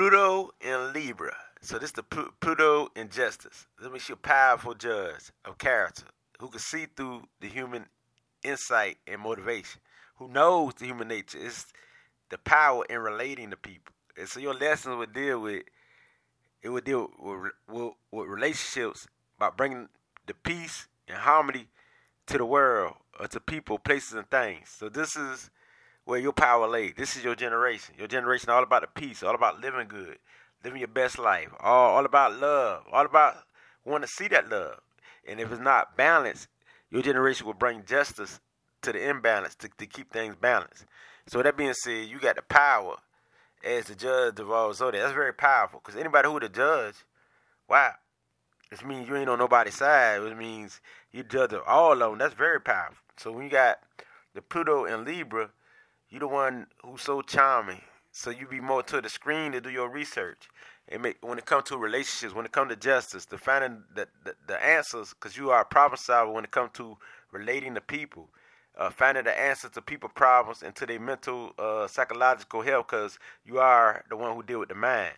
Pluto in Libra. So this is the Pluto in justice. This makes you a powerful judge of character who can see through the human insight and motivation, who knows the human nature. It's the power in relating to people. And so your lessons would deal with it would deal with, with, with relationships by bringing the peace and harmony to the world or to people, places, and things. So this is where your power lay. This is your generation. Your generation all about the peace, all about living good, living your best life, all, all about love, all about wanting to see that love. And if it's not balanced, your generation will bring justice to the imbalance to, to keep things balanced. So that being said, you got the power as the judge of all zodiac. That's very powerful because anybody who the judge, wow, this means you ain't on nobody's side. It means you judge all of them. That's very powerful. So when you got the Pluto and Libra, you the one who's so charming. So you be more to the screen to do your research. And make, when it comes to relationships, when it comes to justice, to finding the, the, the answers, because you are a problem solver when it comes to relating to people uh, finding the answer to people problems and to their mental, uh, psychological health, because you are the one who deal with the mind.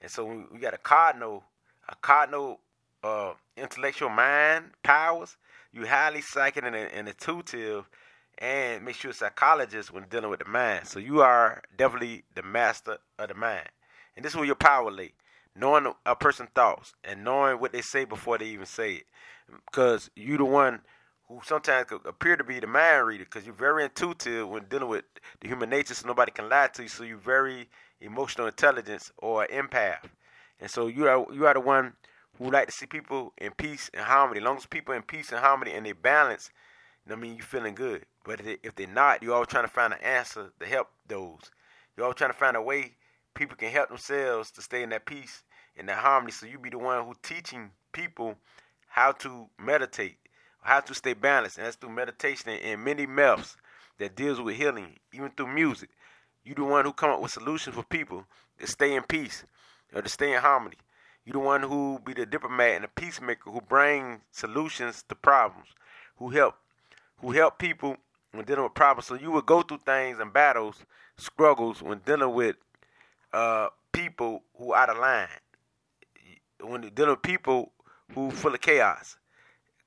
And so we, we got a cardinal, a cardinal uh, intellectual mind powers. You highly psychic and, and intuitive, and make sure a psychologist when dealing with the mind. So you are definitely the master of the mind, and this is where your power lay. Knowing a person's thoughts and knowing what they say before they even say it, because you the one who sometimes could appear to be the mind reader because you're very intuitive when dealing with the human nature, so nobody can lie to you. So you're very emotional intelligence or empath, and so you are you are the one who like to see people in peace and harmony. As long as people in peace and harmony and they balance, I mean, you feeling good. But if they're not, you're always trying to find an answer to help those. You're always trying to find a way people can help themselves to stay in that peace and that harmony. So you be the one who teaching people how to meditate how to stay balanced, and that's through meditation and many methods that deals with healing, even through music. You the one who come up with solutions for people to stay in peace or to stay in harmony. You the one who be the diplomat and the peacemaker who bring solutions to problems, who help, who help people when dealing with problems. So you would go through things and battles, struggles when dealing with uh, people who out of line. When dealing with people who full of chaos,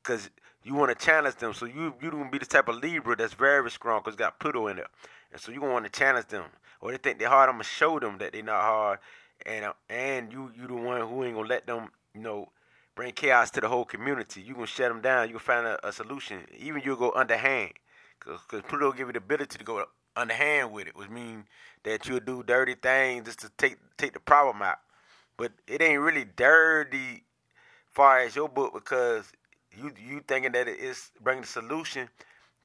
because you want to challenge them. So you you gonna be the type of Libra that's very strong because got Pluto in there, and so you gonna want to challenge them, or they think they're hard. I'm gonna show them that they're not hard, and uh, and you you the one who ain't gonna let them you know bring chaos to the whole community. You gonna shut them down. You gonna find a, a solution. Even you'll go underhand, cause, cause Pluto give you the ability to go underhand with it, which means that you'll do dirty things just to take take the problem out. But it ain't really dirty far as your book because you you thinking that it's bringing the solution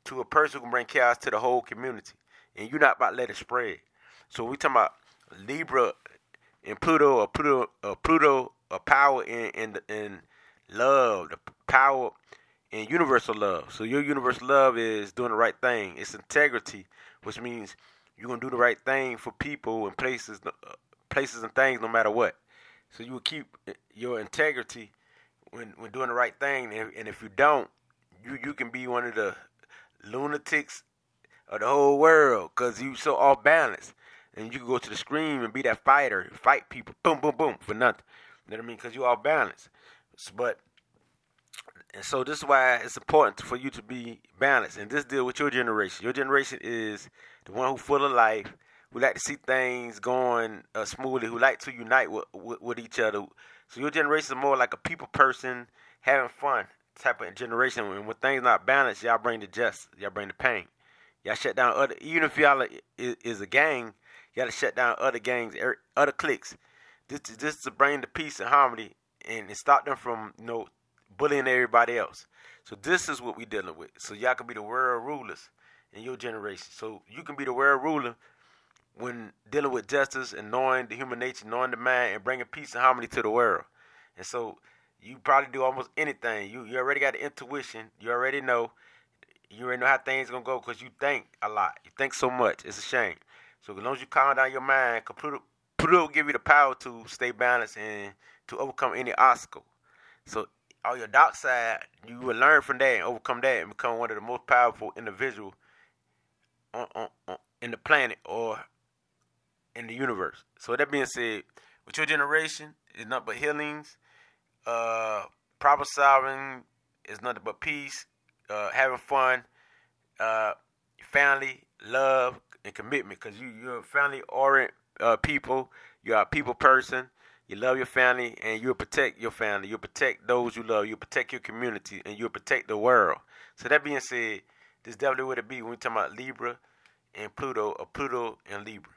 to a person who can bring chaos to the whole community, and you're not about to let it spread. So we talking about Libra and Pluto, or Pluto, or Pluto, a power in in in love, the power in universal love. So your universal love is doing the right thing. It's integrity, which means you're gonna do the right thing for people and places, uh, places and things, no matter what. So you will keep your integrity when when doing the right thing, and, and if you don't, you you can be one of the lunatics of the whole world because you so off balance. And you can go to the screen and be that fighter, fight people, boom, boom, boom, for nothing. You know what I mean? Because you off balanced. But and so this is why it's important for you to be balanced. And this deal with your generation. Your generation is the one who full of life, who like to see things going uh, smoothly, who like to unite with, with, with each other, so your generation is more like a people person, having fun type of generation. And when things not balanced, y'all bring the justice, y'all bring the pain. Y'all shut down other. Even if y'all is, is a gang, y'all shut down other gangs, er, other cliques. This this to bring the peace and harmony and, stop them from you know bullying everybody else. So this is what we dealing with. So y'all can be the world rulers in your generation. So you can be the world ruler when dealing with justice and knowing the human nature, knowing the man, and bringing peace and harmony to the world. And so you probably do almost anything. You you already got the intuition. You already know. You already know how things gonna go because you think a lot. You think so much. It's a shame. So as long as you calm down your mind, Pluto, Pluto will give you the power to stay balanced and to overcome any obstacle. So on your dark side, you will learn from that and overcome that and become one of the most powerful individuals on, on, on in the planet or in the universe. So that being said, with your generation, it's nothing but healings, uh, problem solving, is nothing but peace, uh, having fun, uh, family, love, and commitment. Because you, you're family uh, people. You're a people person. You love your family, and you'll protect your family. You'll protect those you love. You'll protect your community, and you'll protect the world. So that being said, this definitely would it be when we talk about Libra and Pluto, or Pluto and Libra.